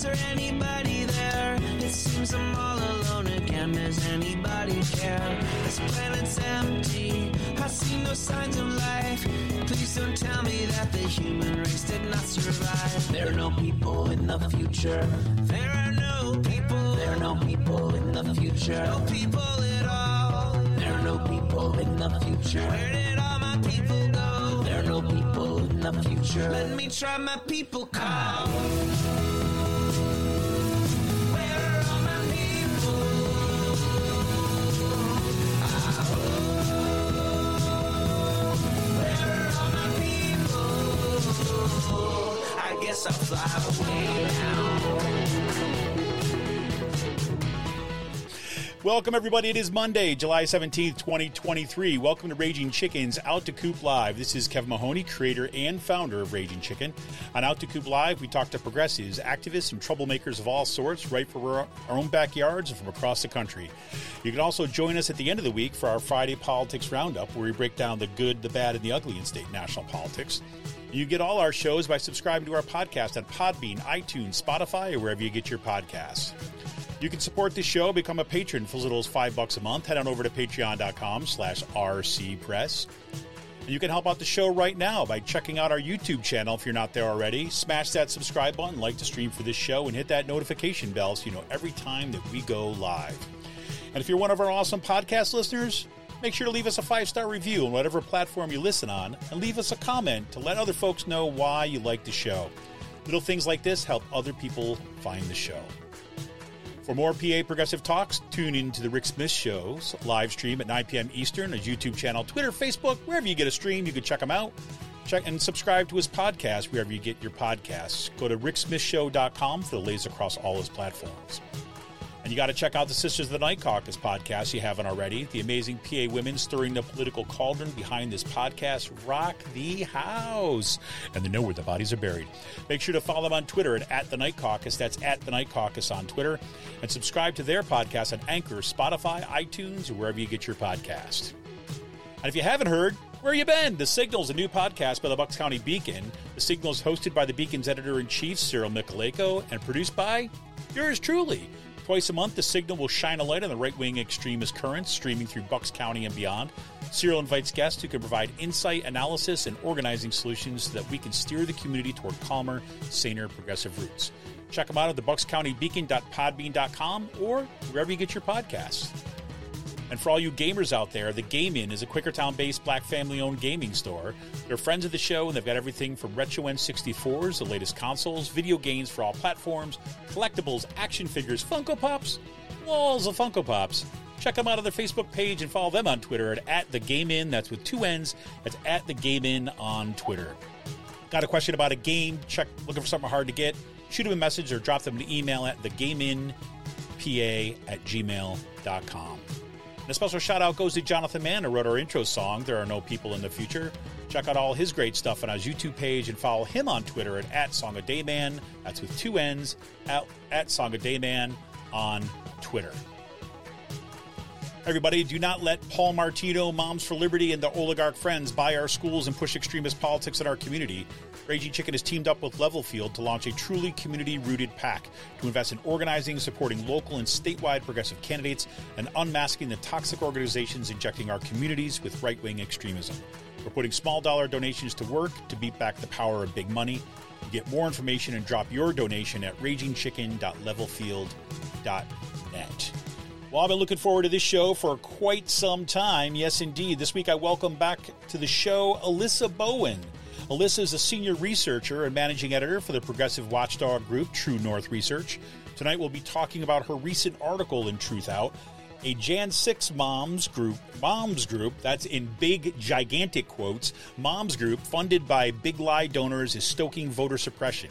Is there anybody there? It seems I'm all alone again. Does anybody care? This planet's empty. I see no signs of life. Please don't tell me that the human race did not survive. There are no people in the future. There are no people. There are no people in the future. No people at all. There are no people in the future. Where did all my people go? There are no people in the future. Let me try my people call. Guess I'll fly away now. Welcome, everybody. It is Monday, July 17th, 2023. Welcome to Raging Chicken's Out to Coop Live. This is Kevin Mahoney, creator and founder of Raging Chicken. On Out to Coop Live, we talk to progressives, activists, and troublemakers of all sorts, right from our our own backyards and from across the country. You can also join us at the end of the week for our Friday Politics Roundup, where we break down the good, the bad, and the ugly in state national politics. You get all our shows by subscribing to our podcast on Podbean, iTunes, Spotify, or wherever you get your podcasts. You can support the show, become a patron for as little as five bucks a month. Head on over to patreon.com slash rcpress. You can help out the show right now by checking out our YouTube channel if you're not there already. Smash that subscribe button, like the stream for this show, and hit that notification bell so you know every time that we go live. And if you're one of our awesome podcast listeners, make sure to leave us a five star review on whatever platform you listen on and leave us a comment to let other folks know why you like the show. Little things like this help other people find the show. For more PA Progressive Talks, tune in to the Rick Smith Show's live stream at 9 p.m. Eastern, his YouTube channel, Twitter, Facebook, wherever you get a stream, you can check him out. Check and subscribe to his podcast wherever you get your podcasts. Go to ricksmithshow.com for the latest across all his platforms. And you got to check out the Sisters of the Night Caucus podcast if you haven't already. The amazing PA women stirring the political cauldron behind this podcast rock the house. And they know where the bodies are buried. Make sure to follow them on Twitter at, at the Night Caucus. That's at the Night Caucus on Twitter. And subscribe to their podcast on Anchor, Spotify, iTunes, or wherever you get your podcast. And if you haven't heard, where you been? The Signal's a new podcast by the Bucks County Beacon. The Signal is hosted by the Beacon's editor-in-chief, Cyril Mychalejko, and produced by yours truly. Twice a month, The Signal will shine a light on the right-wing extremist currents streaming through Bucks County and beyond. Cyril invites guests who can provide insight, analysis, and organizing solutions so that we can steer the community toward calmer, saner, progressive roots. Check them out at the buckscountybeacon.podbean.com or wherever you get your podcasts. And for all you gamers out there, the Game Inn is a Quakertown based black family owned gaming store. They're friends of the show and they've got everything from retro N64s, the latest consoles, video games for all platforms, collectibles, action figures, Funko Pops, walls of Funko Pops. Check them out on their Facebook page and follow them on Twitter at, at the Game Inn. That's with two N's. That's at the Game Inn on Twitter. Got a question about a game? Check looking for something hard to get? Shoot them a message or drop them an email at thegameinpa at gmail.com. And a special shout out goes to Jonathan Mann, who wrote our intro song, There Are No People in the Future. Check out all his great stuff on his YouTube page and follow him on Twitter at, at Song a Day Mann. That's with two N's, at, at Song a Day Mann on Twitter. Everybody, do not let Paul Martino, Moms for Liberty, and the oligarch friends buy our schools and push extremist politics in our community. Raging Chicken has teamed up with Level Field to launch a truly community rooted PAC to invest in organizing, supporting local and statewide progressive candidates, and unmasking the toxic organizations injecting our communities with right wing extremism. We're putting small dollar donations to work to beat back the power of big money. Get more information and drop your donation at ragingchicken.levelfield.net. Well, I've been looking forward to this show for quite some time. Yes, indeed. This week I welcome back to the show Alyssa Bowen. Alyssa is a senior researcher and managing editor for the progressive watchdog group True North Research. Tonight we'll be talking about her recent article in Truth Out, a Jan 6 moms group, moms group, that's in big gigantic quotes, moms group funded by big lie donors is stoking voter suppression.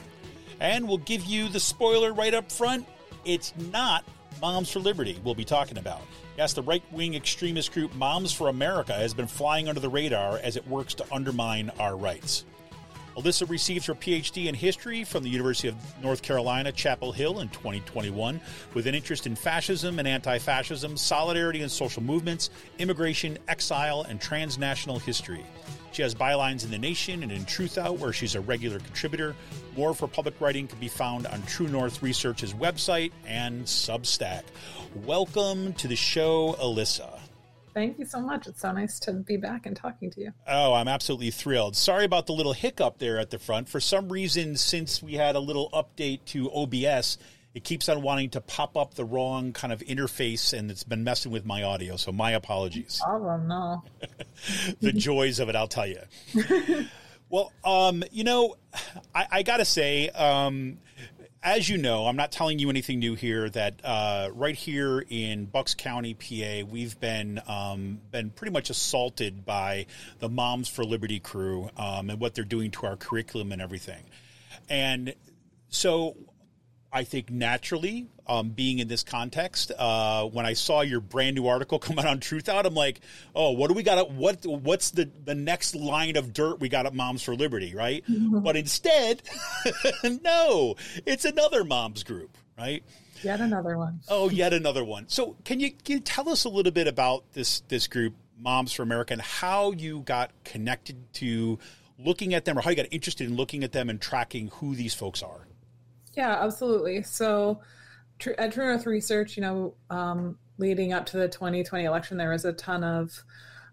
And we'll give you the spoiler right up front. It's not Moms for Liberty we'll be talking about. Yes, the right wing extremist group Moms for America has been flying under the radar as it works to undermine our rights. Alyssa received her PhD in history from the University of North Carolina, Chapel Hill in 2021, with an interest in fascism and anti fascism, solidarity and social movements, immigration, exile, and transnational history. She has bylines in The Nation and in Truth Out, where she's a regular contributor. More of her public writing can be found on True North Research's website and Substack. Welcome to the show, Alyssa. Thank you so much. It's so nice to be back and talking to you. Oh, I'm absolutely thrilled. Sorry about the little hiccup there at the front. For some reason, since we had a little update to OBS, it keeps on wanting to pop up the wrong kind of interface and it's been messing with my audio. So my apologies. Problem, no. the joys of it, I'll tell you. well, um, you know, I, I got to say, um, as you know, I'm not telling you anything new here. That uh, right here in Bucks County, PA, we've been um, been pretty much assaulted by the Moms for Liberty crew um, and what they're doing to our curriculum and everything. And so I think naturally, um, being in this context, uh, when I saw your brand new article come out on Truth Out, I'm like, oh, what do we got? At, what what's the the next line of dirt we got at Moms for Liberty, right? Mm-hmm. But instead, no, it's another moms group, right? Yet another one. Oh, yet another one. So, can you can you tell us a little bit about this this group, Moms for America, and how you got connected to looking at them, or how you got interested in looking at them and tracking who these folks are? Yeah, absolutely. So at True North Research, you know, um, leading up to the 2020 election, there was a ton of,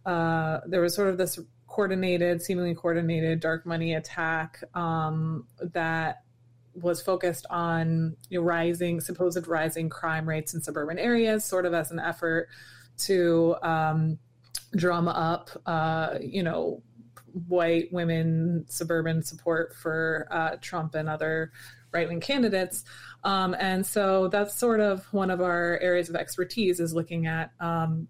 uh, there was sort of this coordinated, seemingly coordinated dark money attack um, that was focused on you know, rising, supposed rising crime rates in suburban areas, sort of as an effort to um, drum up, uh, you know, white women suburban support for uh, Trump and other right wing candidates. Um, and so that's sort of one of our areas of expertise is looking at um,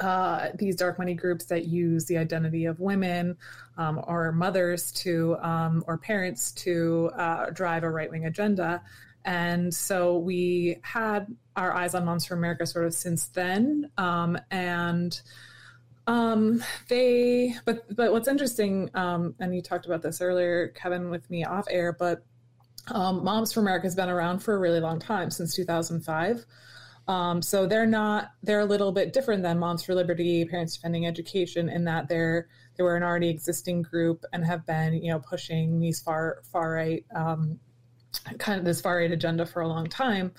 uh, these dark money groups that use the identity of women um, or mothers to um, or parents to uh, drive a right wing agenda. And so we had our eyes on Moms for America sort of since then. Um, and um, they, but but what's interesting, um, and you talked about this earlier, Kevin, with me off air, but um, Moms for America has been around for a really long time, since 2005. Um, so they're not they're a little bit different than Moms for Liberty, Parents Defending Education, in that they're they were an already existing group and have been you know pushing these far far right um, kind of this far right agenda for a long time.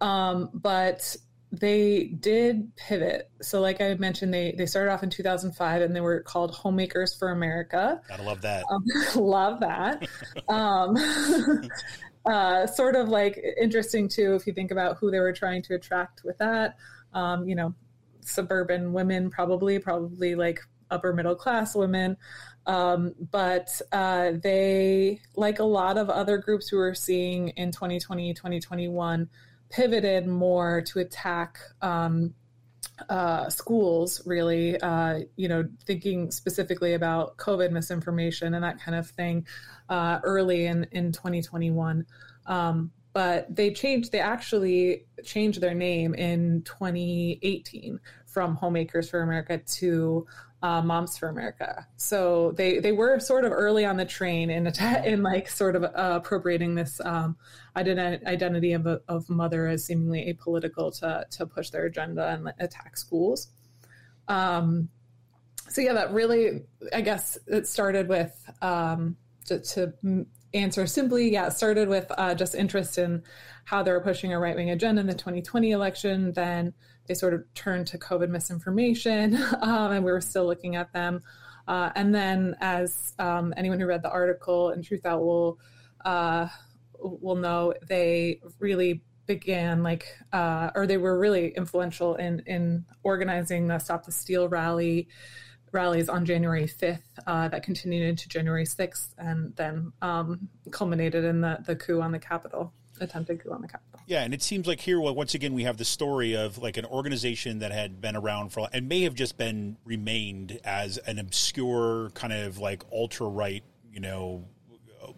Um, but they did pivot. So, like I mentioned, they they started off in 2005, and they were called Homemakers for America. Gotta love that. Um, love that. um, uh, sort of like interesting too, if you think about who they were trying to attract with that. Um, you know, suburban women, probably, probably like upper middle class women. Um, but uh, they, like a lot of other groups we were seeing in 2020, 2021 pivoted more to attack um, uh, schools, really, uh, you know, thinking specifically about COVID misinformation and that kind of thing uh, early in, in 2021. Um, but they changed, they actually changed their name in 2018 from Homemakers for America to uh, Moms for America. So they they were sort of early on the train in in like sort of uh, appropriating this um, identity identity of a, of mother as seemingly apolitical to to push their agenda and attack schools. Um, so yeah, that really I guess it started with um, to, to answer simply, yeah, started with uh, just interest in how they were pushing a right wing agenda in the 2020 election. Then they sort of turned to COVID misinformation, um, and we were still looking at them. Uh, and then, as um, anyone who read the article in Truth Out will uh, will know, they really began like, uh, or they were really influential in in organizing the Stop the Steal rally rallies on January 5th uh, that continued into January 6th and then um, culminated in the, the coup on the Capitol, attempted coup on the Capitol. Yeah, and it seems like here, well, once again, we have the story of like an organization that had been around for and may have just been remained as an obscure kind of like ultra right, you know,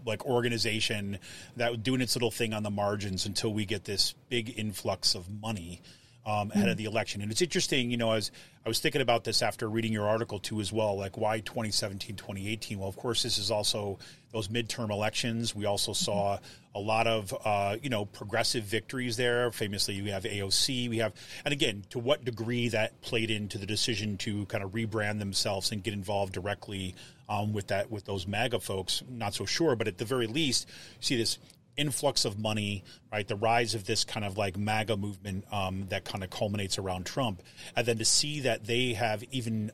like organization that was doing its little thing on the margins until we get this big influx of money um, ahead of the election. And it's interesting, you know, as I was thinking about this after reading your article too, as well, like why 2017, 2018? Well, of course, this is also those midterm elections. We also saw a lot of, uh, you know, progressive victories there. Famously, we have AOC. We have, and again, to what degree that played into the decision to kind of rebrand themselves and get involved directly um, with that with those MAGA folks, not so sure. But at the very least, you see this influx of money, right? The rise of this kind of like MAGA movement um, that kind of culminates around Trump, and then to see that they have even.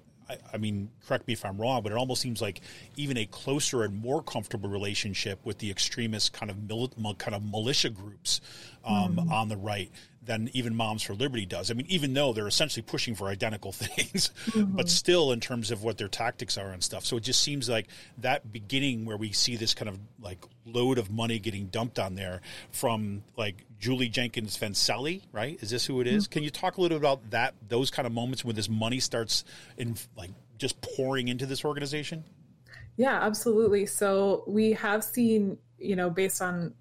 I, mean, correct me if I'm wrong, but it almost seems like even a closer and more comfortable relationship with the extremist kind of mili- kind of militia groups um, mm. on the right than even Moms for Liberty does. I mean, even though they're essentially pushing for identical things, mm-hmm. but still in terms of what their tactics are and stuff. So it just seems like that beginning where we see this kind of like load of money getting dumped on there from like Julie Jenkins Fancelli, right? Is this who it is? Mm-hmm. Can you talk a little bit about that, those kind of moments when this money starts in like just pouring into this organization? Yeah, absolutely. So we have seen, you know, based on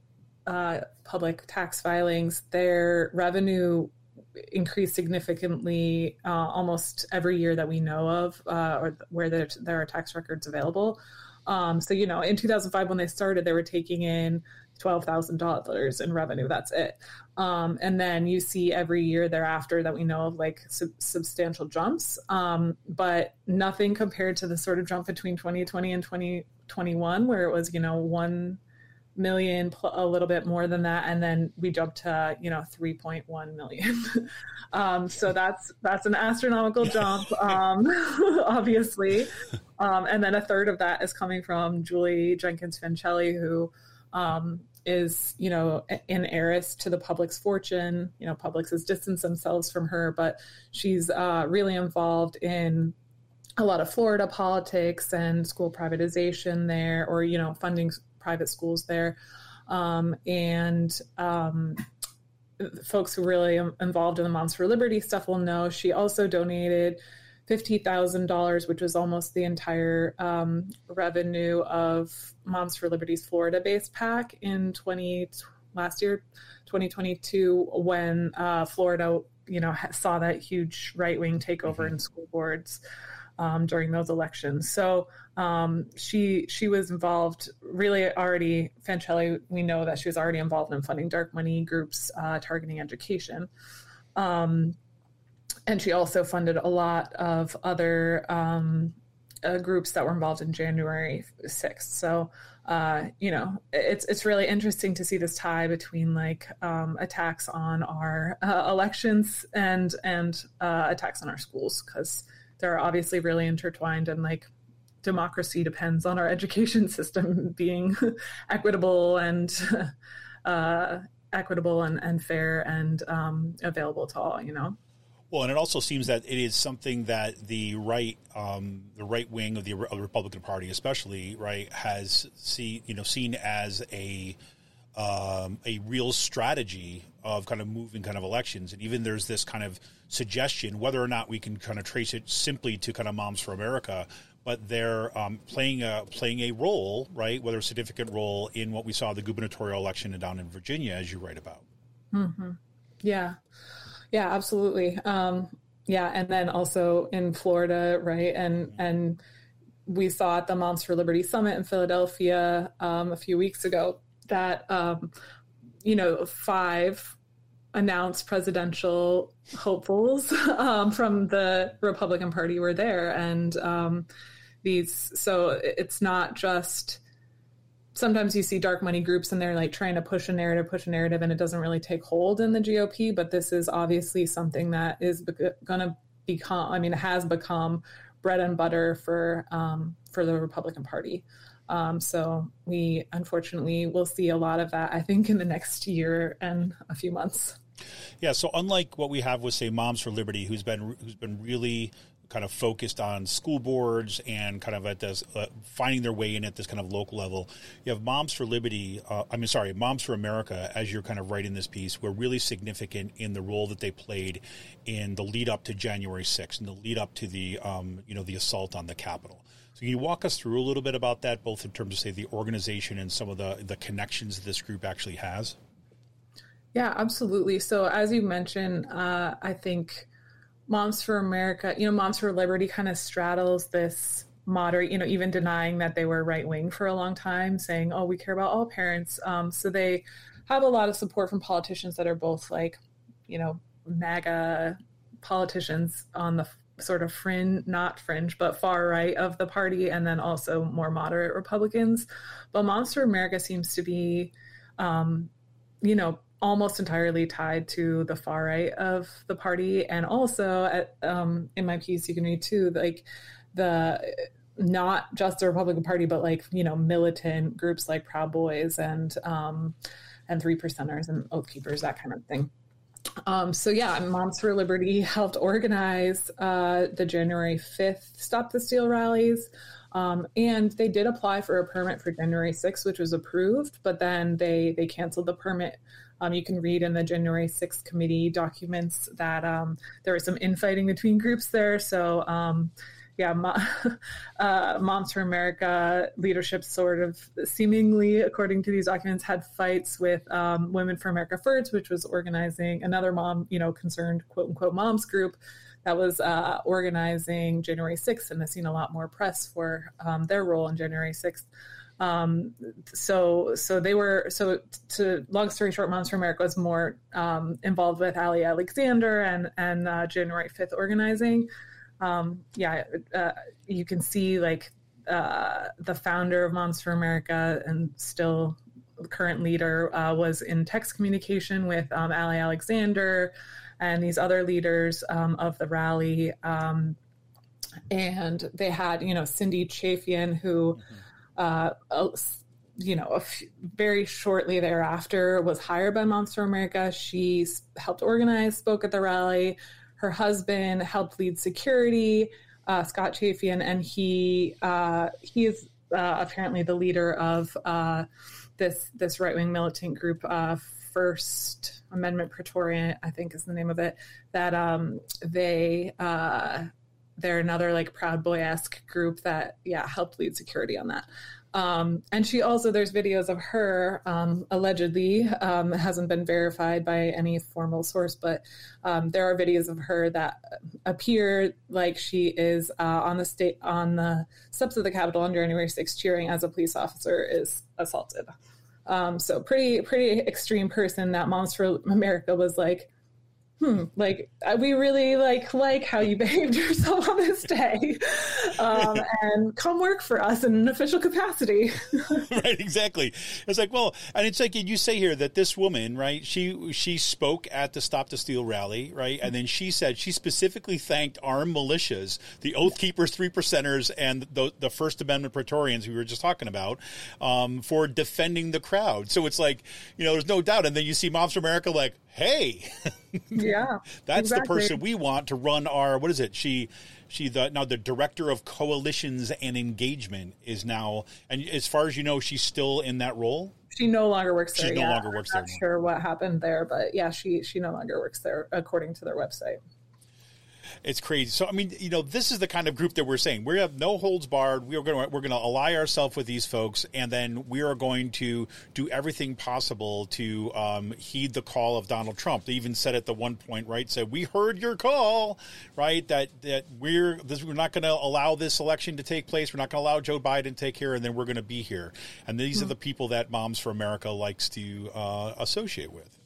uh, public tax filings, their revenue increased significantly uh, almost every year that we know of, uh, or where there, there, are tax records available. Um, so, you know, in 2005, when they started, they were taking in $12,000 in revenue. That's it. Um, and then you see every year thereafter that we know of like sub- substantial jumps, um, but nothing compared to the sort of jump between 2020 and 2021, where it was, you know, one million, a little bit more than that, and then we jumped to you know 3.1 million. um, so that's that's an astronomical jump, um, obviously. Um, and then a third of that is coming from Julie Jenkins Fancelli, who um, is you know an heiress to the Publix fortune. You know, Publix has distanced themselves from her, but she's uh, really involved in a lot of Florida politics and school privatization there, or you know, funding private schools there. Um, and um, folks who really involved in the Moms for Liberty stuff will know she also donated $50,000, which was almost the entire um, revenue of Moms for Liberty's Florida based PAC in 20 last year, 2022, when uh, Florida, you know, saw that huge right wing takeover mm-hmm. in school boards um, during those elections. So um, she she was involved really already. Fancelli, we know that she was already involved in funding dark money groups uh, targeting education. Um, and she also funded a lot of other um, uh, groups that were involved in January 6th. So, uh, you know, it's it's really interesting to see this tie between like um, attacks on our uh, elections and and uh, attacks on our schools because they're obviously really intertwined and like democracy depends on our education system being equitable and uh, equitable and, and fair and um, available to all you know well, and it also seems that it is something that the right, um, the right wing of the, of the Republican Party, especially, right, has see you know seen as a um, a real strategy of kind of moving kind of elections. And even there's this kind of suggestion, whether or not we can kind of trace it simply to kind of Moms for America, but they're um, playing a playing a role, right? Whether a significant role in what we saw the gubernatorial election down in Virginia, as you write about. Mm-hmm. Yeah, yeah, absolutely. Um, yeah, and then also in Florida, right? And mm-hmm. and we saw at the Moms for Liberty Summit in Philadelphia um, a few weeks ago that um, you know five announced presidential hopefuls um, from the Republican Party were there, and um, these. So it's not just. Sometimes you see dark money groups and they're like trying to push a narrative, push a narrative, and it doesn't really take hold in the GOP. But this is obviously something that is going to become. I mean, has become bread and butter for um, for the Republican Party. Um, so we unfortunately will see a lot of that, I think, in the next year and a few months. Yeah. So unlike what we have with, say, Moms for Liberty, who's been who's been really kind of focused on school boards and kind of at this uh, finding their way in at this kind of local level. You have Moms for Liberty. Uh, I mean, sorry, Moms for America. As you're kind of writing this piece, were really significant in the role that they played in the lead up to January 6th and the lead up to the um, you know the assault on the Capitol. So can you walk us through a little bit about that, both in terms of say the organization and some of the the connections this group actually has? Yeah, absolutely. So as you mentioned, uh, I think Moms for America, you know, Moms for Liberty kind of straddles this moderate, you know, even denying that they were right wing for a long time, saying, oh, we care about all parents. Um, so they have a lot of support from politicians that are both like, you know, MAGA politicians on the sort of fringe, not fringe, but far right of the party, and then also more moderate Republicans. But Moms for America seems to be, um, you know, almost entirely tied to the far right of the party, and also at, um, in my piece you can read too, like the not just the Republican Party, but like you know militant groups like Proud Boys and um, and Three Percenters and Oath Keepers, that kind of thing. Um, so yeah, Moms for Liberty helped organize uh, the January 5th Stop the Steal rallies. Um, and they did apply for a permit for January 6th, which was approved, but then they, they canceled the permit. Um, you can read in the January 6th committee documents that um, there was some infighting between groups there. So um, yeah, uh, Moms for America leadership sort of seemingly, according to these documents, had fights with um, Women for America First, which was organizing another mom, you know, concerned quote unquote moms group that was uh, organizing January 6th and has seen a lot more press for um, their role in January 6th. Um, so, so they were, so to long story short, Moms for America was more um, involved with Ali Alexander and, and uh, January 5th organizing um, yeah, uh, you can see like uh, the founder of Moms for America and still current leader uh, was in text communication with um, Ali Alexander and these other leaders um, of the rally. Um, and they had, you know, Cindy Chafian, who, mm-hmm. You know, very shortly thereafter was hired by Moms for America. She helped organize, spoke at the rally, her husband helped lead security, uh, Scott Chafian, and he uh, he is uh, apparently the leader of uh, this this right wing militant group. Uh, First Amendment Praetorian, I think is the name of it. That um, they uh, they're another like Proud Boy esque group that yeah helped lead security on that. Um, and she also, there's videos of her, um, allegedly, um, hasn't been verified by any formal source, but um, there are videos of her that appear like she is uh, on the state, on the steps of the Capitol on January 6th, cheering as a police officer is assaulted. Um, so pretty, pretty extreme person that Moms for America was like, hmm, like we really like like how you behaved yourself on this day, um, and come work for us in an official capacity. right, exactly. It's like, well, and it's like you say here that this woman, right? She she spoke at the Stop the Steal rally, right, and then she said she specifically thanked armed militias, the Oath Keepers, Three Percenters, and the the First Amendment Praetorians we were just talking about, um, for defending the crowd. So it's like, you know, there's no doubt. And then you see Moms for America like, hey. yeah, that's exactly. the person we want to run our. What is it? She, she the now the director of coalitions and engagement is now, and as far as you know, she's still in that role. She no longer works there. She no yeah. longer works I'm not there. Sure, what happened there, but yeah, she she no longer works there according to their website. It's crazy. So I mean, you know, this is the kind of group that we're saying we have no holds barred. We are going to we're going to ally ourselves with these folks, and then we are going to do everything possible to um, heed the call of Donald Trump. They even said at the one point, right? Said we heard your call, right? That that we're this, we're not going to allow this election to take place. We're not going to allow Joe Biden to take here, and then we're going to be here. And these mm-hmm. are hmm. the people that Moms for America likes to uh, associate with.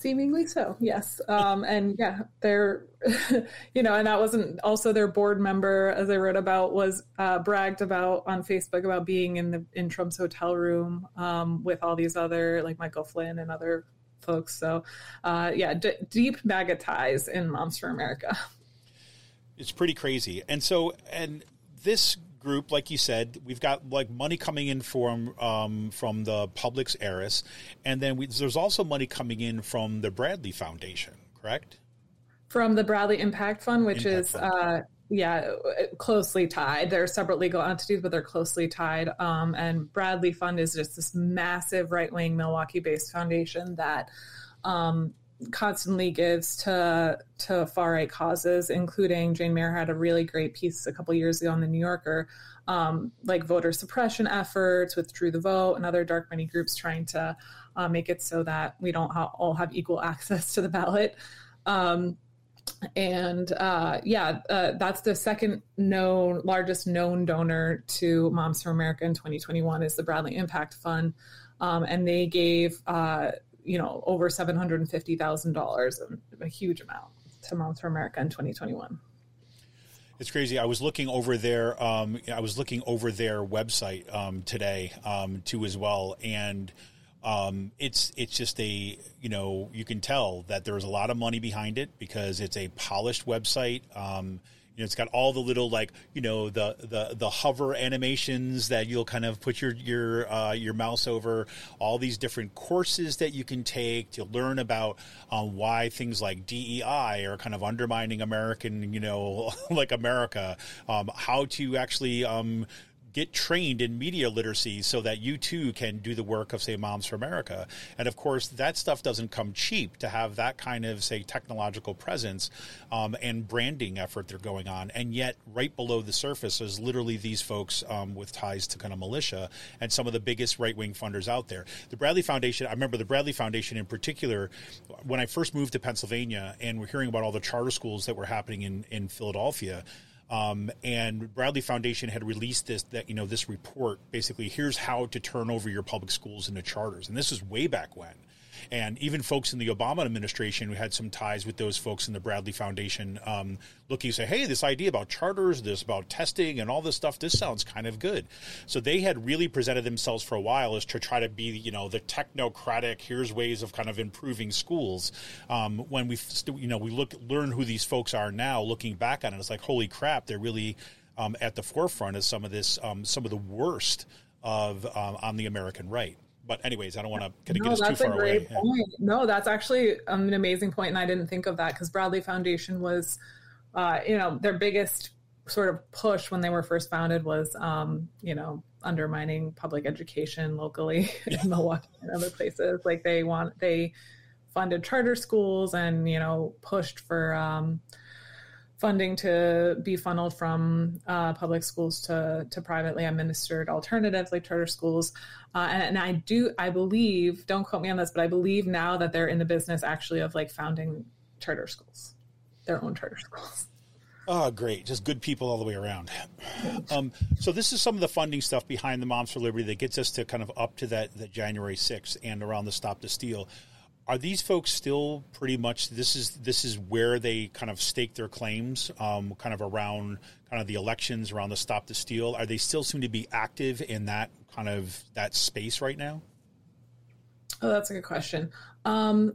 Seemingly so, yes. Um, and yeah, they're, you know, and that wasn't also their board member, as I wrote about, was uh, bragged about on Facebook about being in the in Trump's hotel room um, with all these other like Michael Flynn and other folks. So, uh, yeah, d- deep MAGA ties in Moms for America. It's pretty crazy, and so and this group, like you said, we've got like money coming in from um, from the Publix heiress, and then we, there's also money coming in from the Bradley Foundation, correct? From the Bradley Impact Fund, which Impact is Fund. Uh, yeah, closely tied. They're separate legal entities, but they're closely tied. Um, and Bradley Fund is just this massive right wing Milwaukee based foundation that um, constantly gives to to far right causes, including Jane Mayer had a really great piece a couple years ago on the New Yorker um, like voter suppression efforts, withdrew the vote, and other dark money groups trying to uh, make it so that we don't ha- all have equal access to the ballot. Um, and uh, yeah, uh, that's the second known largest known donor to Moms for America in 2021 is the Bradley Impact Fund, um, and they gave uh, you know over seven hundred and fifty thousand dollars, a huge amount to Moms for America in 2021. It's crazy. I was looking over their um, I was looking over their website um, today um, too as well, and um, it's it's just a you know you can tell that there's a lot of money behind it because it's a polished website. Um, you know, it's got all the little like you know the the the hover animations that you'll kind of put your your uh, your mouse over. All these different courses that you can take to learn about um, why things like DEI are kind of undermining American, you know, like America. Um, how to actually um, get trained in media literacy so that you too can do the work of say moms for america. And of course that stuff doesn't come cheap to have that kind of say technological presence um, and branding effort they're going on. And yet right below the surface is literally these folks um, with ties to kind of militia and some of the biggest right-wing funders out there. The bradley foundation i remember the bradley foundation in particular when i first moved to pennsylvania and we're hearing about all the charter schools that were happening in, in philadelphia um, and Bradley Foundation had released this that you know this report basically here's how to turn over your public schools into charters, and this is way back when. And even folks in the Obama administration who had some ties with those folks in the Bradley Foundation um, looking say, hey, this idea about charters, this about testing and all this stuff, this sounds kind of good. So they had really presented themselves for a while as to try to be, you know, the technocratic, here's ways of kind of improving schools. Um, when we, you know, we look, learn who these folks are now, looking back on it, it's like, holy crap, they're really um, at the forefront of some of this, um, some of the worst of um, on the American right. But anyways, I don't want to no, get us too far away. Point. No, that's actually an amazing point, and I didn't think of that because Bradley Foundation was, uh, you know, their biggest sort of push when they were first founded was, um, you know, undermining public education locally in Milwaukee and other places. Like they want they funded charter schools and you know pushed for. Um, funding to be funneled from uh, public schools to, to privately administered alternatives like charter schools. Uh, and, and, I do, I believe, don't quote me on this, but I believe now that they're in the business actually of like founding charter schools, their own charter schools. Oh, great. Just good people all the way around. Um, so this is some of the funding stuff behind the Moms for Liberty that gets us to kind of up to that, that January 6th and around the Stop the Steal are these folks still pretty much this is this is where they kind of stake their claims um, kind of around kind of the elections around the stop the steal? Are they still seem to be active in that kind of that space right now? Oh that's a good question. Um,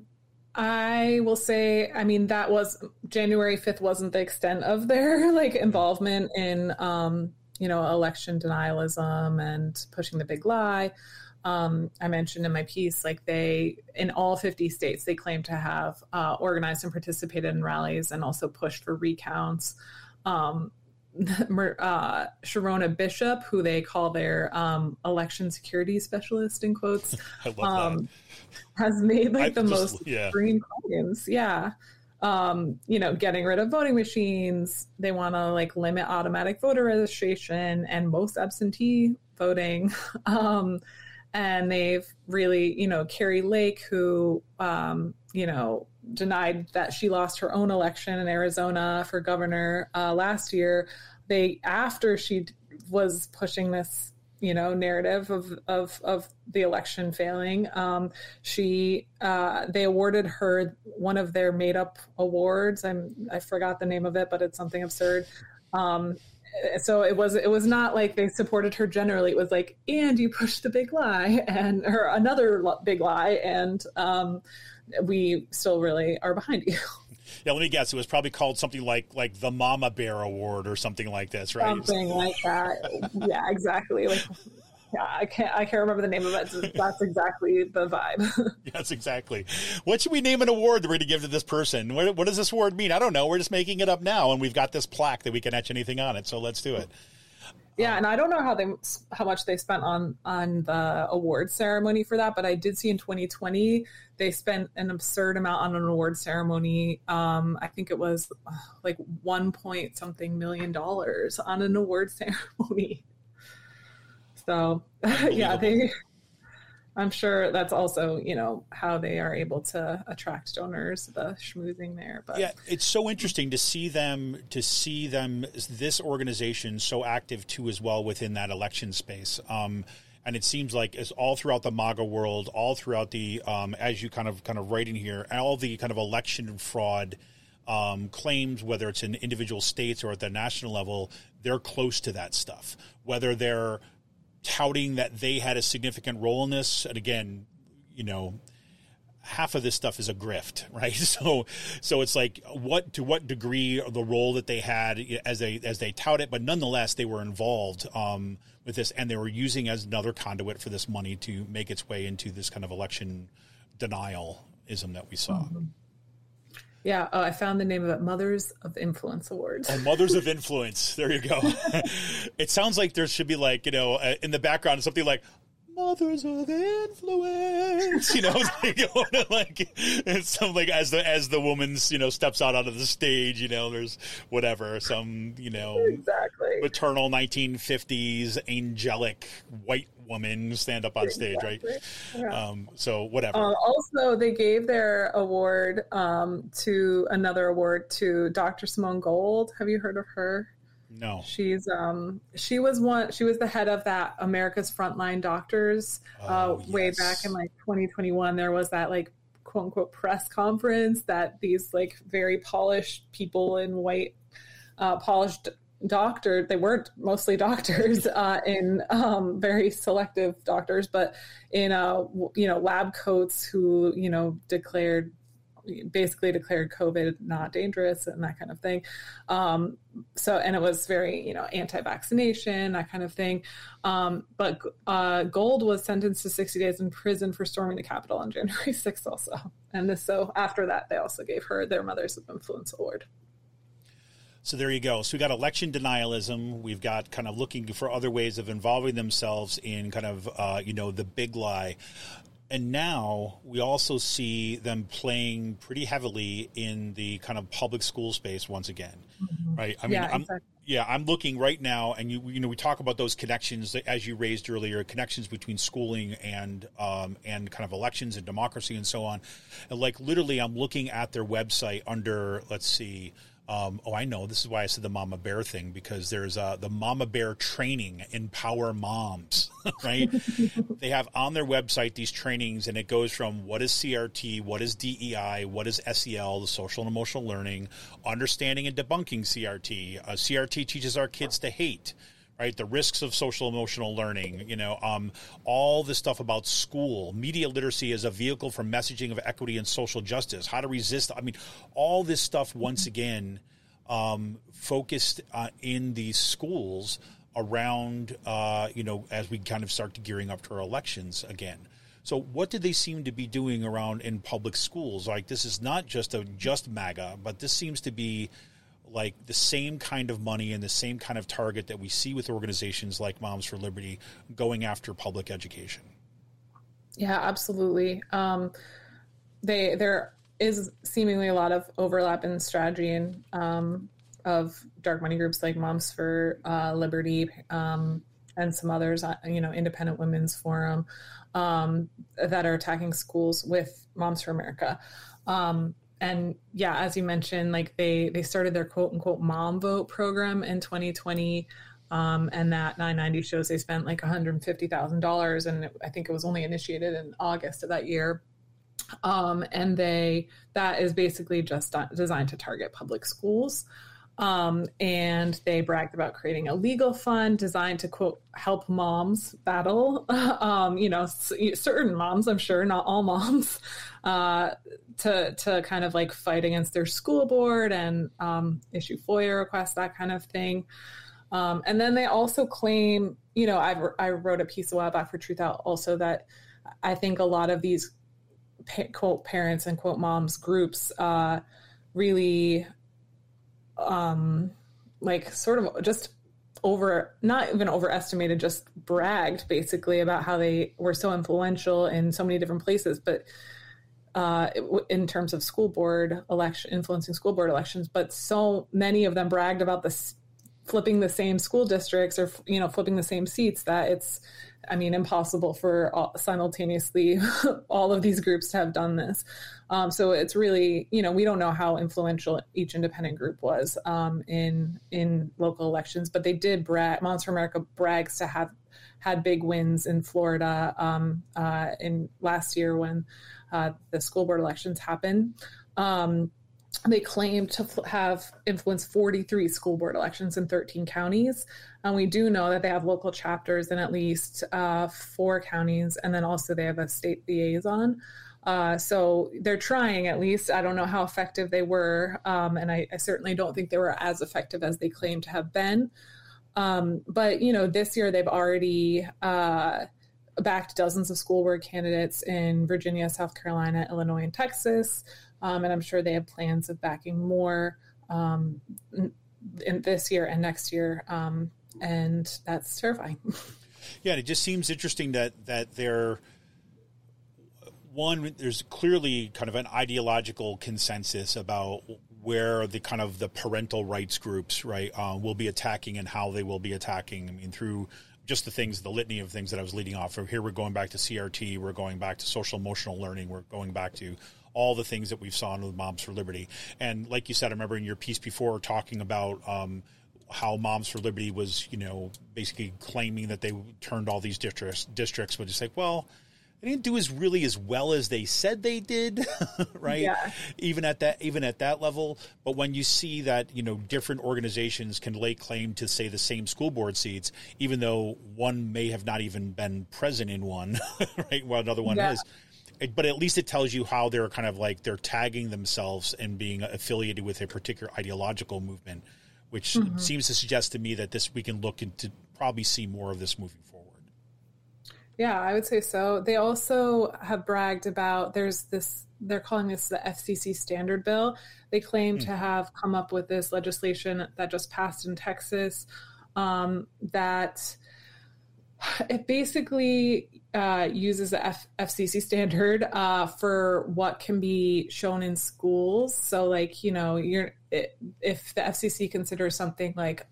i will say i mean that was january 5th wasn't the extent of their like involvement in um, you know election denialism and pushing the big lie um, I mentioned in my piece, like they, in all 50 states, they claim to have uh, organized and participated in rallies and also pushed for recounts. Um, uh, Sherronna Bishop, who they call their um, election security specialist in quotes, um, has made like I the just, most yeah. extreme claims. Yeah. Um, you know, getting rid of voting machines. They want to like limit automatic voter registration and most absentee voting. and they've really, you know, Kari Lake, who, um, you know, denied that she lost her own election in Arizona for governor uh, last year. They, after she was pushing this, you know, narrative of of of the election failing, um, she uh, they awarded her one of their made up awards. I'm I forgot the name of it, but it's something absurd. Um, so it was it was not like they supported her generally. It was like and you pushed the big lie and her another big lie and um, we still really are behind you. Yeah let me guess. It was probably called something like like the mama bear award or something like this right? Something like that. Yeah exactly. Like yeah, I can't. I can't remember the name of it. that's exactly the vibe. yes, exactly. What should we name an award that we're going to give to this person? What, what, does this award mean? I don't know. We're just making it up now, and we've got this plaque that we can etch anything on it. So let's do it. Yeah, um, and I don't know how they how much they spent on on the award ceremony for that, but I did see in 2020 they spent an absurd amount on an award ceremony. Um, I think it was like one point something million dollars on an award ceremony. So yeah, they. I'm sure that's also you know how they are able to attract donors, the schmoozing there. But yeah, it's so interesting to see them to see them this organization so active too as well within that election space. Um, and it seems like it's all throughout the MAGA world, all throughout the um, as you kind of kind of writing here, all the kind of election fraud um, claims, whether it's in individual states or at the national level, they're close to that stuff. Whether they're touting that they had a significant role in this, and again, you know, half of this stuff is a grift, right? So, so it's like what to what degree the role that they had as they as they tout it, but nonetheless they were involved um, with this, and they were using as another conduit for this money to make its way into this kind of election denialism that we saw. Mm-hmm. Yeah. Oh, I found the name of it Mothers of Influence Awards. Oh, Mothers of Influence. There you go. it sounds like there should be like, you know, uh, in the background, something like mothers of influence. You know, like, like it's something like as the as the woman's you know steps out onto the stage. You know, there's whatever some you know exactly maternal 1950s angelic white woman stand up on stage, exactly. right? Yeah. Um, so whatever. Uh, also, they gave their award um, to another award to Dr. Simone Gold. Have you heard of her? No. She's um she was one she was the head of that America's Frontline Doctors uh, oh, uh way yes. back in like 2021 there was that like quote unquote press conference that these like very polished people in white uh polished doctor they weren't mostly doctors uh in um very selective doctors but in uh you know lab coats who you know declared basically declared COVID not dangerous and that kind of thing. Um, so, and it was very, you know, anti-vaccination, that kind of thing. Um, but uh, Gold was sentenced to 60 days in prison for storming the Capitol on January 6th also. And this, so after that, they also gave her their Mothers Influence Award. So there you go. So we got election denialism. We've got kind of looking for other ways of involving themselves in kind of uh, you know the big lie and now we also see them playing pretty heavily in the kind of public school space once again, mm-hmm. right? I mean, yeah, I'm, exactly. yeah, I'm looking right now, and you you know we talk about those connections as you raised earlier, connections between schooling and um, and kind of elections and democracy and so on. And like literally, I'm looking at their website under let's see. Um, oh, I know. This is why I said the Mama Bear thing because there's uh, the Mama Bear training Empower Moms, right? they have on their website these trainings, and it goes from what is CRT, what is DEI, what is SEL, the social and emotional learning, understanding and debunking CRT. Uh, CRT teaches our kids to hate right? The risks of social emotional learning, you know, um, all the stuff about school, media literacy as a vehicle for messaging of equity and social justice, how to resist. I mean, all this stuff once again um, focused uh, in these schools around, uh, you know, as we kind of start to gearing up to our elections again. So, what did they seem to be doing around in public schools? Like, this is not just a just MAGA, but this seems to be like the same kind of money and the same kind of target that we see with organizations like Moms for Liberty going after public education. Yeah, absolutely. Um, they there is seemingly a lot of overlap in strategy and um, of dark money groups like Moms for uh, Liberty um, and some others. Uh, you know, Independent Women's Forum um, that are attacking schools with Moms for America. Um, and yeah, as you mentioned, like they they started their quote unquote mom vote program in 2020. Um, and that 990 shows they spent like $150,000, and it, I think it was only initiated in August of that year. Um, and they that is basically just designed to target public schools. Um, and they bragged about creating a legal fund designed to quote help moms battle. Um, you know certain moms i'm sure not all moms uh, to to kind of like fight against their school board and um, issue foia requests that kind of thing. Um, and then they also claim you know I've, i wrote a piece a while back for truth out also that i think a lot of these quote parents and quote moms groups uh, really um, like sort of just over not even overestimated just bragged basically about how they were so influential in so many different places. But uh, in terms of school board election influencing school board elections but so many of them bragged about this flipping the same school districts or you know flipping the same seats that it's I mean, impossible for all, simultaneously all of these groups to have done this. Um, so it's really, you know, we don't know how influential each independent group was um, in in local elections, but they did brag. Moms for America brags to have had big wins in Florida um, uh, in last year when uh, the school board elections happened. They claim to have influenced 43 school board elections in 13 counties. And we do know that they have local chapters in at least uh, four counties, and then also they have a state liaison. Uh, so they're trying at least. I don't know how effective they were, um, and I, I, certainly don't think they were as effective as they claim to have been. Um, but you know, this year they've already uh, backed dozens of school board candidates in Virginia, South Carolina, Illinois, and Texas. Um, and I'm sure they have plans of backing more um, in this year and next year. Um, and that's terrifying. yeah, it just seems interesting that that they're one. There's clearly kind of an ideological consensus about where the kind of the parental rights groups right uh, will be attacking and how they will be attacking. I mean, through just the things, the litany of things that I was leading off of. Here we're going back to CRT, we're going back to social emotional learning, we're going back to all the things that we've saw with Moms for Liberty. And like you said, I remember in your piece before talking about um, how Moms for Liberty was, you know, basically claiming that they turned all these districts, districts, but just like, well, they didn't do as really as well as they said they did, right? Yeah. Even at that, even at that level. But when you see that, you know, different organizations can lay claim to say the same school board seats, even though one may have not even been present in one, right? While another one yeah. is but at least it tells you how they're kind of like they're tagging themselves and being affiliated with a particular ideological movement, which mm-hmm. seems to suggest to me that this we can look into probably see more of this moving forward. Yeah, I would say so. They also have bragged about there's this they're calling this the FCC standard bill. They claim mm-hmm. to have come up with this legislation that just passed in Texas um, that it basically uh, uses the F- FCC standard uh, for what can be shown in schools. So, like you know, you're if the FCC considers something like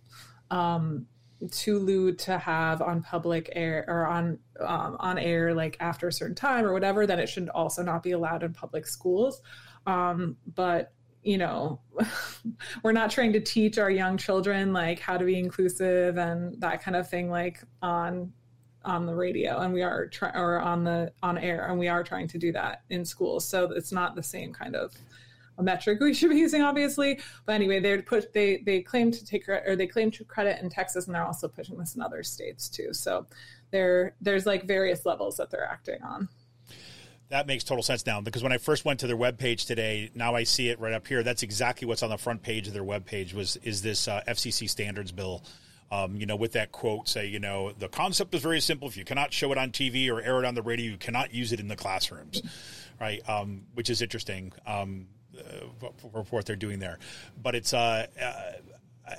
um, too lewd to have on public air or on um, on air, like after a certain time or whatever, then it should also not be allowed in public schools. Um, but you know, we're not trying to teach our young children like how to be inclusive and that kind of thing, like on on the radio and we are trying or on the on air and we are trying to do that in schools so it's not the same kind of a metric we should be using obviously. But anyway they put they they claim to take or they claim to credit in texas and they're also pushing this in other states too. So there there's like various levels that they're acting on. That makes total sense now because when I first went to their webpage today, now I see it right up here. That's exactly what's on the front page of their webpage was is this uh, FCC standards bill um, you know, with that quote, say, you know, the concept is very simple. If you cannot show it on TV or air it on the radio, you cannot use it in the classrooms, right? Um, which is interesting um, uh, for, what they're doing there. But it's, uh, uh,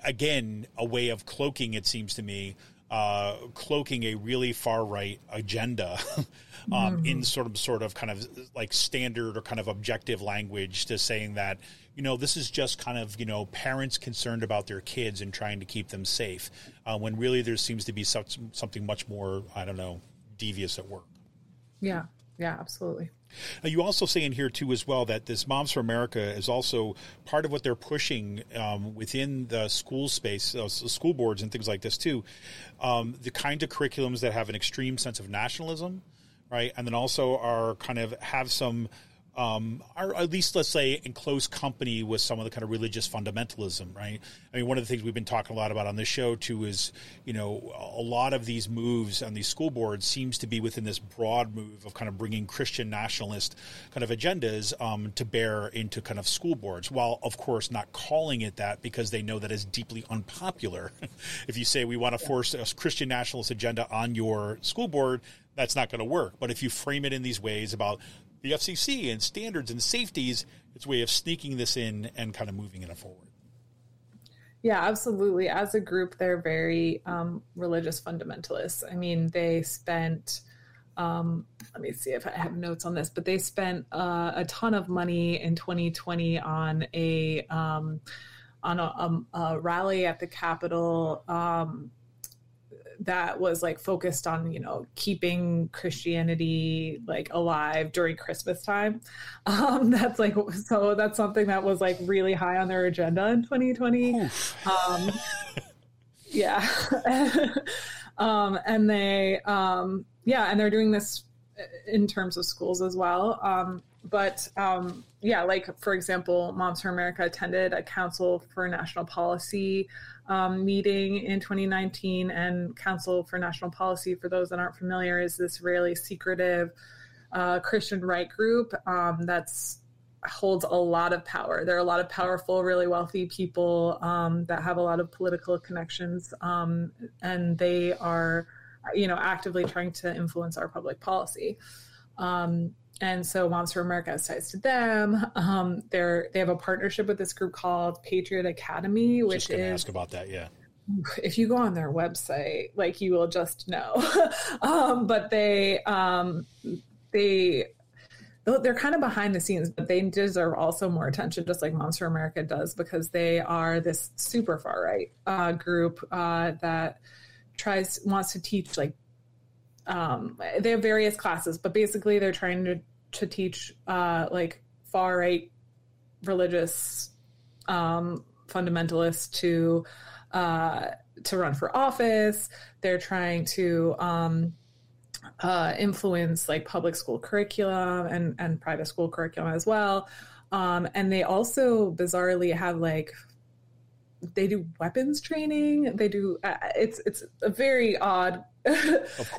again, a way of cloaking, it seems to me, uh, cloaking a really far right agenda um, mm-hmm. in sort of sort of kind of like standard or kind of objective language to saying that you know, this is just kind of, you know, parents concerned about their kids and trying to keep them safe, uh, when really there seems to be something much more, I don't know, devious at work. Yeah, yeah, absolutely. Now, you also say in here too as well that this Moms for America is also part of what they're pushing um, within the school space, uh, school boards and things like this too. Um, the kind of curriculums that have an extreme sense of nationalism, right, and then also are kind of have some um, are at least let's say in close company with some of the kind of religious fundamentalism, right? I mean, one of the things we've been talking a lot about on this show too is, you know, a lot of these moves on these school boards seems to be within this broad move of kind of bringing Christian nationalist kind of agendas um, to bear into kind of school boards, while of course not calling it that because they know that is deeply unpopular. if you say we want to force a Christian nationalist agenda on your school board, that's not going to work. But if you frame it in these ways about the FCC and standards and safeties, it's a way of sneaking this in and kind of moving it forward. Yeah, absolutely. As a group, they're very um, religious fundamentalists. I mean, they spent, um, let me see if I have notes on this, but they spent uh, a ton of money in 2020 on a um, on a, a, a rally at the Capitol um, that was like focused on you know keeping Christianity like alive during Christmas time. Um, that's like so that's something that was like really high on their agenda in 2020. Um, yeah, um, and they um, yeah, and they're doing this in terms of schools as well. Um, but um, yeah, like for example, Moms for America attended a Council for National Policy um, meeting in 2019. And Council for National Policy, for those that aren't familiar, is this really secretive uh, Christian right group um, that's holds a lot of power. There are a lot of powerful, really wealthy people um, that have a lot of political connections, um, and they are, you know, actively trying to influence our public policy. Um, and so Moms for America has ties to them. Um, they're they have a partnership with this group called Patriot Academy, which is ask about that. Yeah, if you go on their website, like you will just know. um, but they um, they they're kind of behind the scenes, but they deserve also more attention, just like Moms for America does, because they are this super far right uh, group uh, that tries wants to teach like um, they have various classes, but basically they're trying to to teach uh, like far right religious um, fundamentalists to uh, to run for office. They're trying to um, uh, influence like public school curriculum and and private school curriculum as well. Um, and they also bizarrely have like they do weapons training. They do uh, it's it's a very odd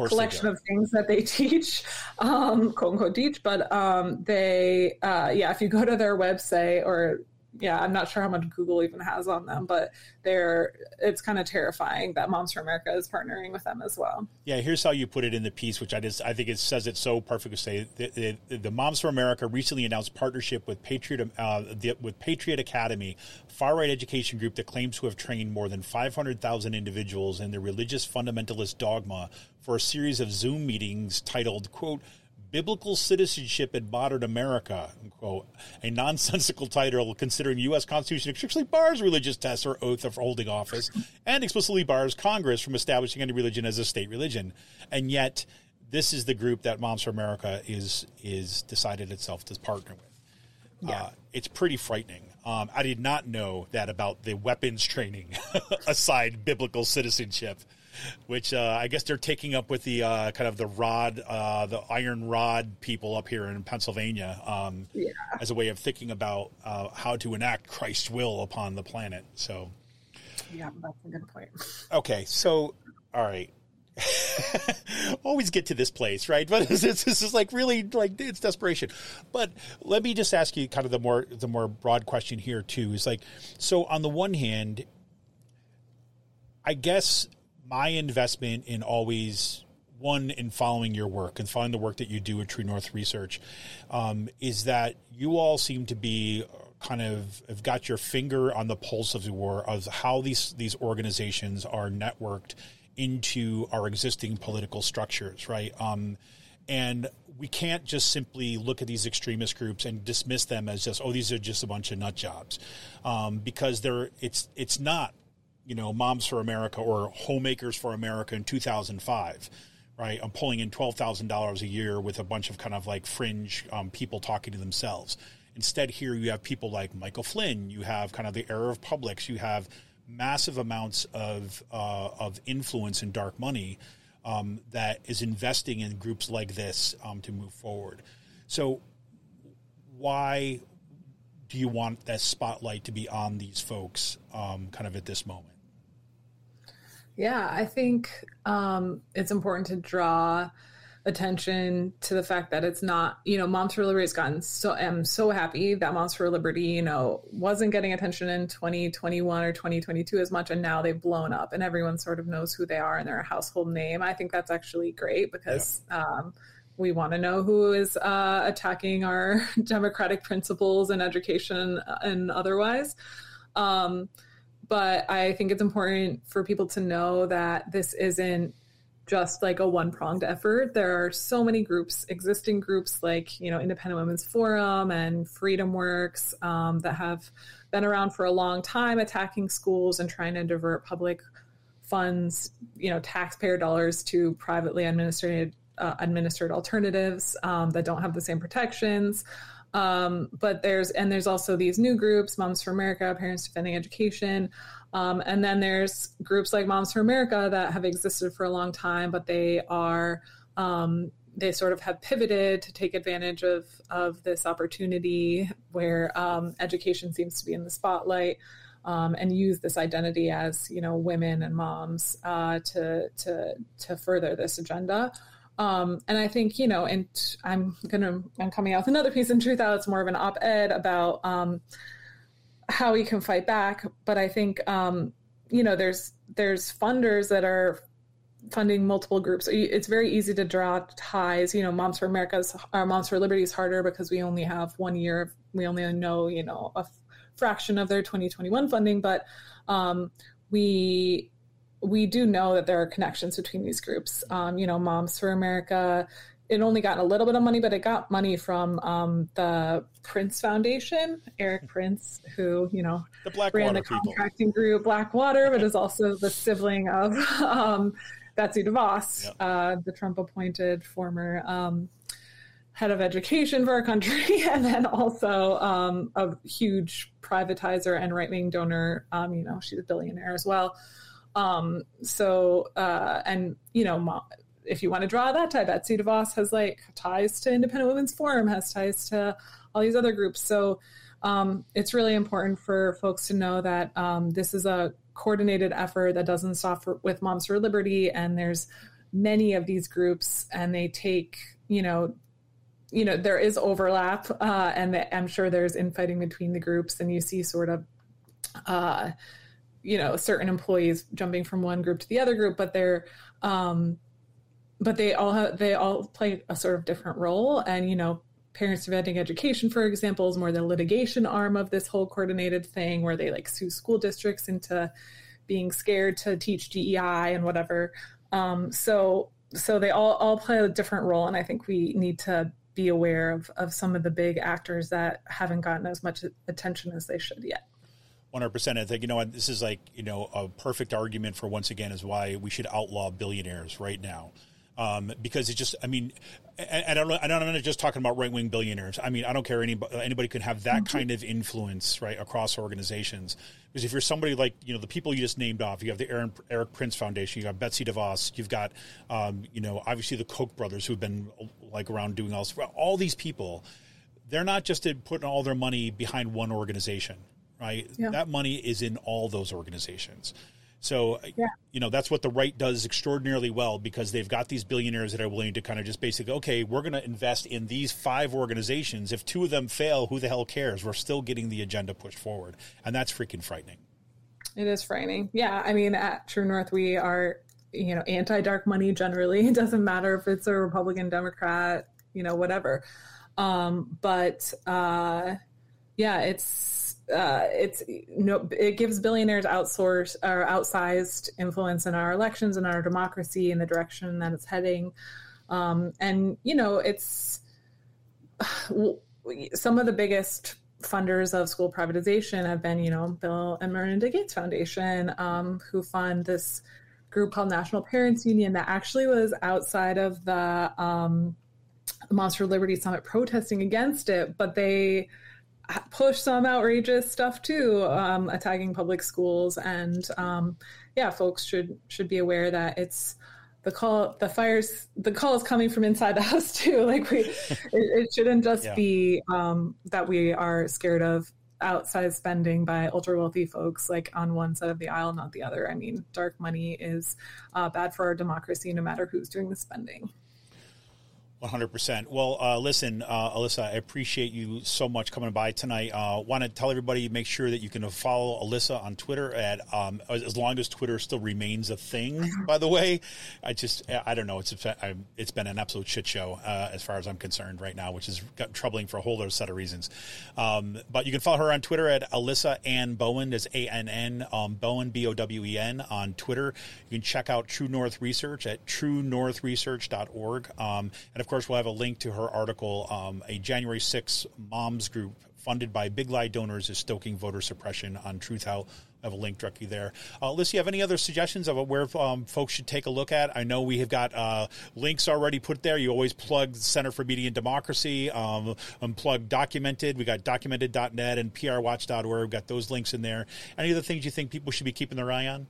collection of things that they teach, um, quote unquote teach. But um, they, uh, yeah, if you go to their website or yeah, I'm not sure how much Google even has on them, but they're it's kind of terrifying that Moms for America is partnering with them as well. Yeah, here's how you put it in the piece, which I just I think it says it so perfectly. Say the, the, the Moms for America recently announced partnership with Patriot uh, the, with Patriot Academy, far right education group that claims to have trained more than 500,000 individuals in the religious fundamentalist dogma for a series of Zoom meetings titled "quote." Biblical Citizenship in Modern America, quote, a nonsensical title considering the U.S. Constitution explicitly bars religious tests or oath of holding office and explicitly bars Congress from establishing any religion as a state religion. And yet, this is the group that Moms for America is is decided itself to partner with. Yeah. Uh, it's pretty frightening. Um, I did not know that about the weapons training aside biblical citizenship which uh, I guess they're taking up with the uh, kind of the rod, uh, the iron rod people up here in Pennsylvania um, yeah. as a way of thinking about uh, how to enact Christ's will upon the planet. So, yeah, that's a good point. Okay, so all right. always get to this place, right? But this, this is like really like it's desperation. But let me just ask you kind of the more the more broad question here too is like so on the one hand, I guess my investment in always one in following your work and following the work that you do at True North Research um, is that you all seem to be kind of have got your finger on the pulse of the war of how these these organizations are networked into our existing political structures, right? Um, and we can't just simply look at these extremist groups and dismiss them as just oh these are just a bunch of nut jobs um, because they're it's it's not you know, Moms for America or Homemakers for America in 2005, right? I'm pulling in $12,000 a year with a bunch of kind of like fringe um, people talking to themselves. Instead, here you have people like Michael Flynn, you have kind of the era of Publix, you have massive amounts of, uh, of influence and dark money um, that is investing in groups like this um, to move forward. So, why do you want that spotlight to be on these folks um, kind of at this moment? Yeah, I think um, it's important to draw attention to the fact that it's not, you know, Moms for Liberty has gotten so, I'm so happy that Moms for Liberty, you know, wasn't getting attention in 2021 or 2022 as much. And now they've blown up and everyone sort of knows who they are and they're a household name. I think that's actually great because, yeah. um, we want to know who is uh, attacking our democratic principles and education and otherwise. Um, but I think it's important for people to know that this isn't just like a one pronged effort. There are so many groups, existing groups like, you know, Independent Women's Forum and Freedom Works um, that have been around for a long time attacking schools and trying to divert public funds, you know, taxpayer dollars to privately administered, uh, administered alternatives um, that don't have the same protections. Um, but there's and there's also these new groups, Moms for America, Parents Defending Education, um, and then there's groups like Moms for America that have existed for a long time, but they are um, they sort of have pivoted to take advantage of of this opportunity where um, education seems to be in the spotlight. Um, and use this identity as you know women and moms uh, to to to further this agenda. Um, and I think, you know, and I'm gonna I'm coming out with another piece in Truthout. It's more of an op-ed about um, how we can fight back. But I think, um, you know, there's there's funders that are funding multiple groups. It's very easy to draw ties. You know, Moms for America's or Moms for Liberty is harder because we only have one year. We only know, you know, a fraction of their 2021 funding, but um, we we do know that there are connections between these groups. Um, you know, Moms for America, it only got a little bit of money, but it got money from um, the Prince Foundation, Erik Prince, who, you know, the Black ran Water the contracting people. group Blackwater, but is also the sibling of um, Betsy DeVos, yep. uh, the Trump appointed former um, head of education for our country, and then also um, a huge privatizer and right wing donor. Um, you know, she's a billionaire as well. Um, so, uh, and you know, if you want to draw that tie, Betsy DeVos has like ties to Independent Women's Forum, has ties to all these other groups. So, um, it's really important for folks to know that um, this is a coordinated effort that doesn't stop for, with Moms for Liberty, and there's many of these groups, and they take, you know, you know, there is overlap, uh, and I'm sure there's infighting between the groups, and you see sort of. Uh, you know certain employees jumping from one group to the other group but they're um but they all have they all play a sort of different role. And you know parents defending education for example is more the litigation arm of this whole coordinated thing where they like sue school districts into being scared to teach dei and whatever. Um so so they all all play a different role. And i think we need to be aware of of some of the big actors that haven't gotten as much attention as they should yet 100%. I think, you know, this is like, you know, a perfect argument for once again is why we should outlaw billionaires right now. Um, because it just, I mean, and, and I'm not just talking about right wing billionaires. I mean, I don't care anybody, anybody can have that kind of influence, right, across organizations. Because if you're somebody like, you know, the people you just named off, you have the Aaron, Erik Prince Foundation, you got Betsy DeVos, you've got, um, you know, obviously the Koch brothers who've been like around doing all. All these people, they're not just putting all their money behind one organization, right? Yeah. That money is in all those organizations. So, yeah. you know, that's what the right does extraordinarily well because they've got these billionaires that are willing to kind of just basically, okay, we're going to invest in these five organizations. If two of them fail, who the hell cares? We're still getting the agenda pushed forward. And that's freaking frightening. It is frightening. Yeah. I mean, at True North, we are, you know, anti dark money generally. It doesn't matter if it's a Republican, Democrat, you know, whatever. Um, but uh, yeah, it's, uh, it's no, it gives billionaires outsource or outsized influence in our elections and our democracy in the direction that it's heading. Um, and you know, it's some of the biggest funders of school privatization have been, you know, Bill and Melinda Gates Foundation, um, who fund this group called National Parents Union that actually was outside of the um, Moms for Liberty Summit protesting against it, but they push some outrageous stuff too, um, attacking public schools, and um, yeah, folks should should be aware that it's the call. The fires. The call is coming from inside the house too. Like we, it, it shouldn't just yeah. be um, that we are scared of outside spending by ultra wealthy folks like on one side of the aisle not the other i mean dark money is uh, bad for our democracy no matter who's doing the spending 100%. Well, uh, listen, uh, Alyssa, I appreciate you so much coming by tonight. Uh, Want to tell everybody, make sure that you can follow Alyssa on Twitter at, um, as long as Twitter still remains a thing, by the way. I just, I don't know. It's, it's been an absolute shit show uh, as far as I'm concerned right now, which is troubling for a whole other set of reasons. Um, but you can follow her on Twitter at Alyssa Ann Bowen. That's A N N, um, Bowen, B O W E N on Twitter. You can check out True North Research at truenorthresearch.org. Um, and of course, we'll have a link to her article, um, a January 6 moms group funded by Big Lie donors is stoking voter suppression on Truthout. I have a link directly there. Uh, Liz, you have any other suggestions of where um, folks should take a look at? I know we have got uh, links already put there. You always plug Center for Media and Democracy, um, unplug Documented. We got documented.net and prwatch.org. We've got those links in there. Any other things you think people should be keeping their eye on?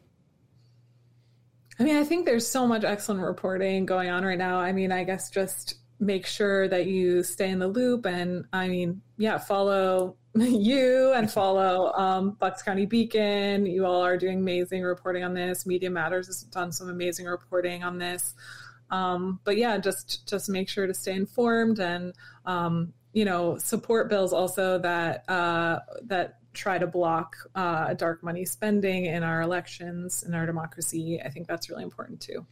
I mean, I think there's so much excellent reporting going on right now. I mean, I guess just make sure that you stay in the loop and I mean, yeah, follow you and follow um, Bucks County Beacon. You all are doing amazing reporting on this. Media Matters has done some amazing reporting on this. Um, but yeah, just just make sure to stay informed and um, you know support bills also that uh, that try to block uh, dark money spending in our elections in our democracy. I think that's really important too.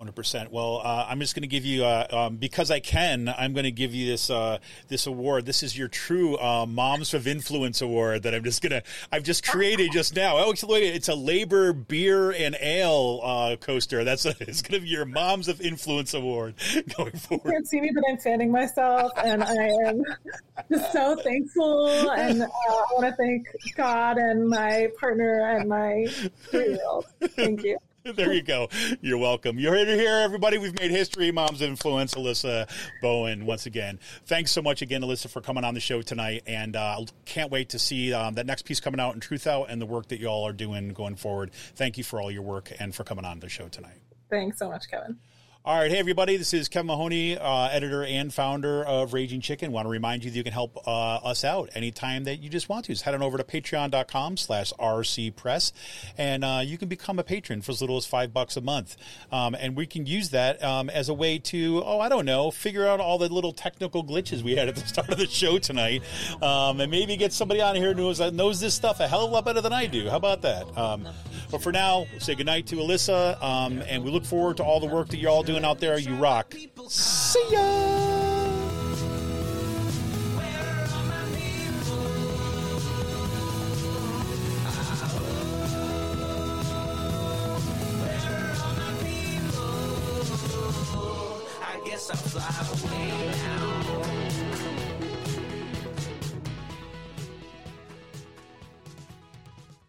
Hundred percent. Well, uh, I'm just going to give you uh, um, because I can. I'm going to give you this uh, this award. This is your true uh, Moms of Influence award that I'm just gonna I've just created just now. Oh, it's a Labor beer and ale uh, coaster. That's a, it's going to be your Moms of Influence award going forward. You can't see me, but I'm fanning myself, and I am just so thankful. And uh, I want to thank God and my partner and my three year old. Thank you. there you go. You're welcome. You're here, everybody. We've made history. Mom's influence, Alyssa Bowen, once again. Thanks so much again, Alyssa, for coming on the show tonight. And uh, can't wait to see um, that next piece coming out in Truthout and the work that you all are doing going forward. Thank you for all your work and for coming on the show tonight. Thanks so much, Kevin. All right, hey everybody, this is Kevin Mahoney, uh, editor and founder of Raging Chicken. Want to remind you that you can help uh, us out anytime that you just want to. Just head on over to patreon.com slash rcpress, and uh, you can become a patron for as little as five bucks a month. Um, and we can use that um, as a way to, oh, I don't know, figure out all the little technical glitches we had at the start of the show tonight, um, and maybe get somebody on here who knows, knows this stuff a hell of a lot better than I do. How about that? Um, but for now, we'll say goodnight to Alyssa, um, and we look forward to all the work that you're all doing out there. You rock. See ya.